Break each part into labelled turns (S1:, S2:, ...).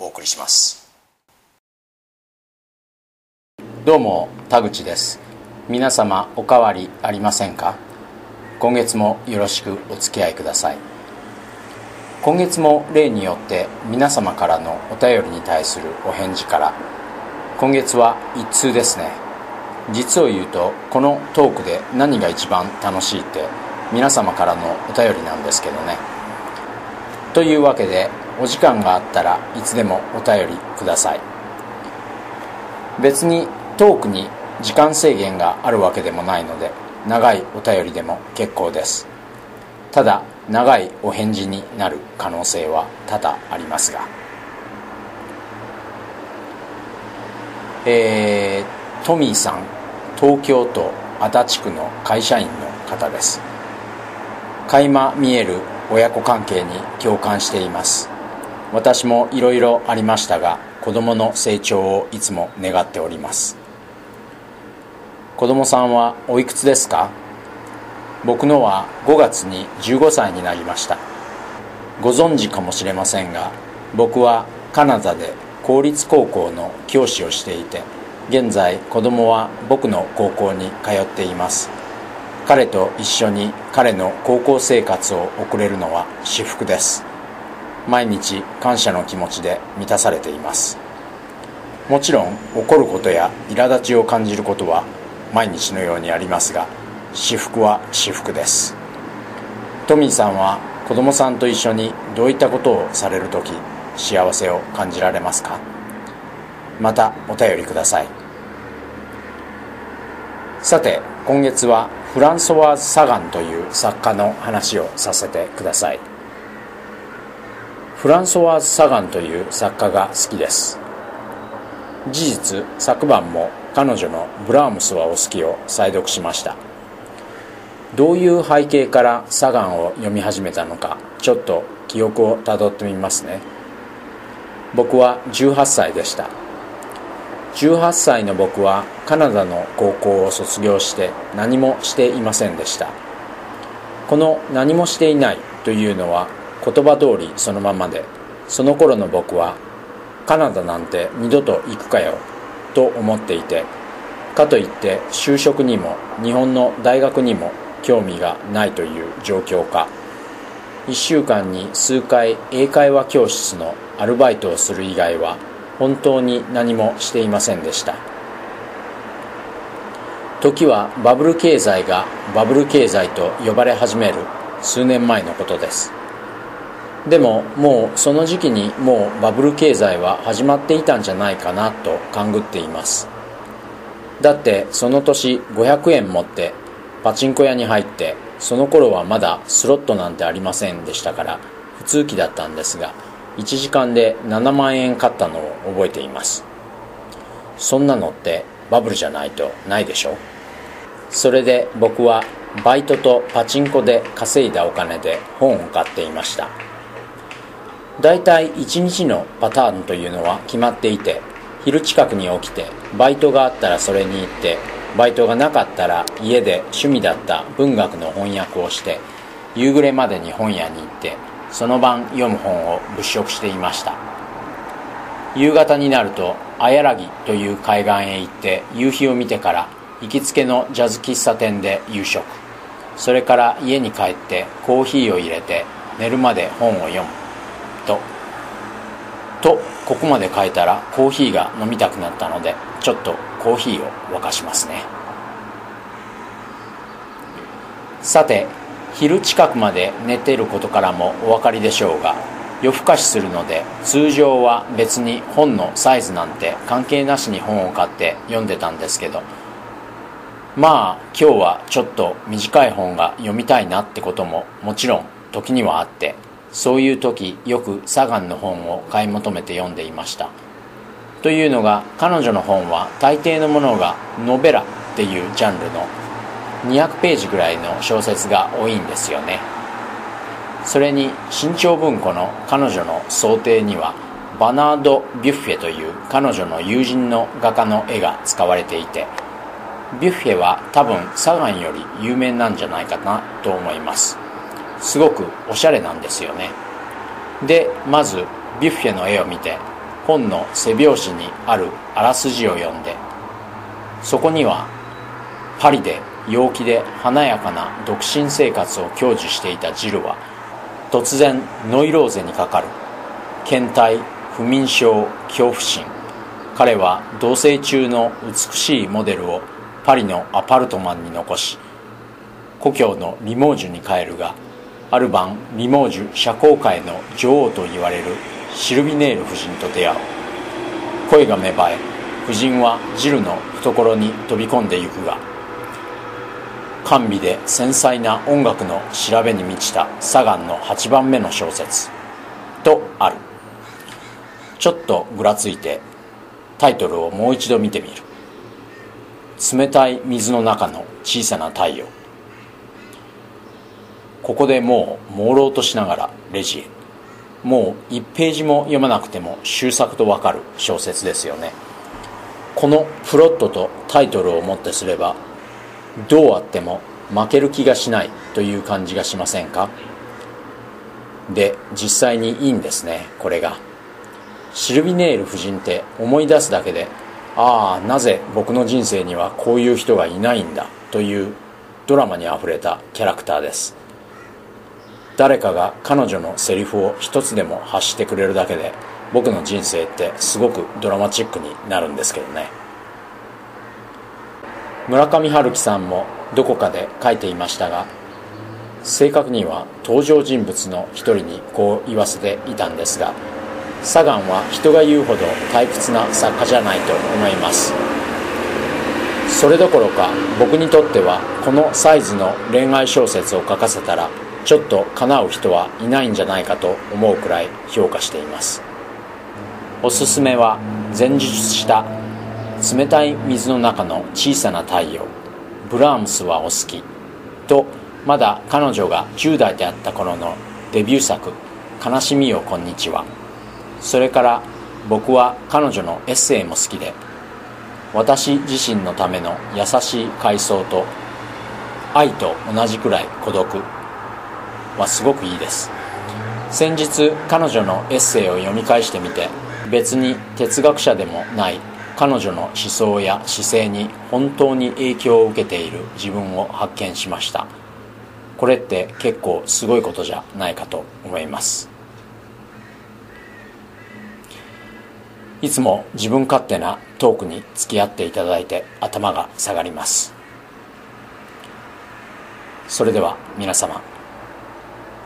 S1: お送りします。どうも田口です。皆様おかわりありませんか？今月もよろしくお付き合いください。今月も例によって皆様からのお便りに対するお返事から今月は一通ですね。実を言うとこのトークで何が一番楽しいって皆様からのお便りなんですけどね。というわけでお時間があったらいつでもお便りください。別にトークに時間制限があるわけでもないので長いお便りでも結構です。ただ長いお返事になる可能性は多々ありますが。えー、トミーさん東京都足立区の会社員の方です。垣間見える親子関係に共感しています。私もいろいろありましたが子供の成長をいつも願っております。子供さんはおいくつですか？僕のは5月に15歳になりました。ご存知かもしれませんが僕はカナダで公立高校の教師をしていて現在子供は僕の高校に通っています。彼と一緒に彼の高校生活を送れるのは至福です。毎日感謝の気持ちで満たされています。もちろん怒ることや苛立ちを感じることは毎日のようにありますが至福は至福です。トミーさんは子供さんと一緒にどういったことをされる時幸せを感じられますか？またお便りください。さて今月はフランソワーズ・サガンという作家の話をさせてください。フランソワーズ・サガンという作家が好きです。事実昨晩も彼女の「ブラームスはお好き」を再読しました。どういう背景からサガンを読み始めたのかちょっと記憶をたどってみますね。僕は18歳でした。18歳の僕はカナダの高校を卒業して何もしていませんでした。この「何もしていない」というのは言葉通りそのままで。その頃の僕はカナダなんて二度と行くかよと思っていてかといって就職にも日本の大学にも興味がないという状況か。1週間に数回英会話教室のアルバイトをする以外は本当に何もしていませんでした。時はバブル経済がバブル経済と呼ばれ始める数年前のことです。でももうその時期にもうバブル経済は始まっていたんじゃないかなと勘ぐっています。だってその年500円持ってパチンコ屋に入ってその頃はまだスロットなんてありませんでしたから普通機だったんですが1時間で7万円買ったのを覚えています。そんなのってバブルじゃないとないでしょ？それで僕はバイトとパチンコで稼いだお金で本を買っていました。だいたい1日のパターンというのは決まっていて昼近くに起きてバイトがあったらそれに行ってバイトがなかったら家で趣味だった文学の翻訳をして夕暮れまでに本屋に行ってその晩読む本を物色していました。夕方になると綾良木という海岸へ行って夕日を見てから行きつけのジャズ喫茶店で夕食。それから家に帰ってコーヒーを入れて寝るまで本を読む。と。とここまで書いたらコーヒーが飲みたくなったのでちょっとコーヒーを沸かしますね。さて昼近くまで寝ていることからもお分かりでしょうが夜更かしするので通常は別に本のサイズなんて関係なしに本を買って読んでたんですけどまあ今日はちょっと短い本が読みたいなってことももちろん時にはあってそういう時よくサガンの本を買い求めて読んでいました。というのが彼女の本は大抵のものがノベラっていうジャンルの200ページぐらいの小説が多いんですよね。それに新潮文庫の彼女の想定にはバナード・ビュッフェという彼女の友人の画家の絵が使われていてビュッフェは多分サガンより有名なんじゃないかなと思います。すごくおしゃれなんですよね。でまずビュッフェの絵を見て本の背表紙にあるあらすじを読んでそこにはパリで陽気で華やかな独身生活を享受していたジルは突然ノイローゼにかかる。倦怠不眠症恐怖心。彼は同棲中の美しいモデルをパリのアパルトマンに残し故郷のリモージュに帰るがある晩リモージュ社交界の女王と言われるシルビネール夫人と出会う。声が芽生え夫人はジルの懐に飛び込んでゆくが甘美で繊細な音楽の調べに満ちたサガンの8番目の小説とある。ちょっとぐらついてタイトルをもう一度見てみる。冷たい水の中の小さな太陽。ここでもう朦朧としながらレジへ。もう1ページも読まなくても終作とわかる小説ですよね。このプロットとタイトルをもってすればどうあっても負ける気がしないという感じがしませんか？で実際にいいんですねこれが。シルビネール夫人って思い出すだけでああなぜ僕の人生にはこういう人がいないんだというドラマにあふれたキャラクターです。誰かが彼女のセリフを一つでも発してくれるだけで僕の人生ってすごくドラマチックになるんですけどね。村上春樹さんもどこかで書いていましたが正確には登場人物の一人にこう言わせていたんですがサガンは人が言うほど退屈な作家じゃないと思います。それどころか僕にとってはこのサイズの恋愛小説を書かせたらちょっと叶う人はいないんじゃないかと思うくらい評価しています。おすすめは前述した冷たい水の中の小さな太陽ブラームスはお好きとまだ彼女が10代であった頃のデビュー作「悲しみよこんにちは」それから僕は彼女のエッセイも好きで私自身のための優しい回想と愛と同じくらい孤独。はすごくいいです。先日彼女のエッセイを読み返してみて別に哲学者でもない彼女の思想や姿勢に本当に影響を受けている自分を発見しました。これって結構すごいことじゃないかと思います。いつも自分勝手なトークに付き合っていただいて頭が下がります。それでは皆様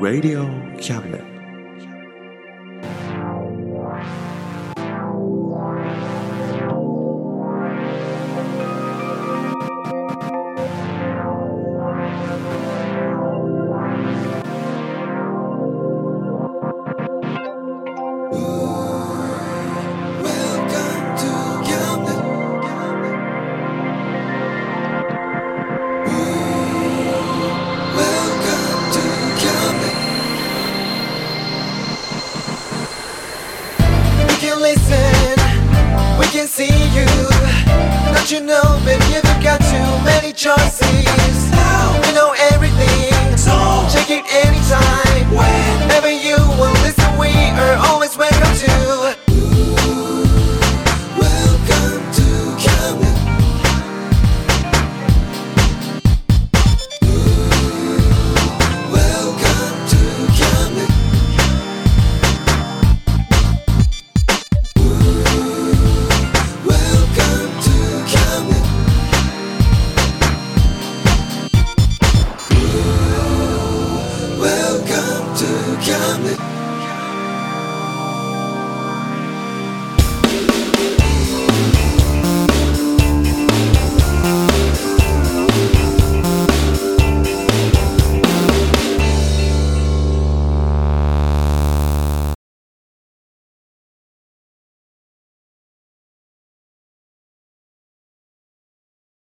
S2: Radio Cabinet.
S3: you know, baby, you've got too many choices. Now you know everything, so check it anytime. Whenever you will listen, we are always welcome to.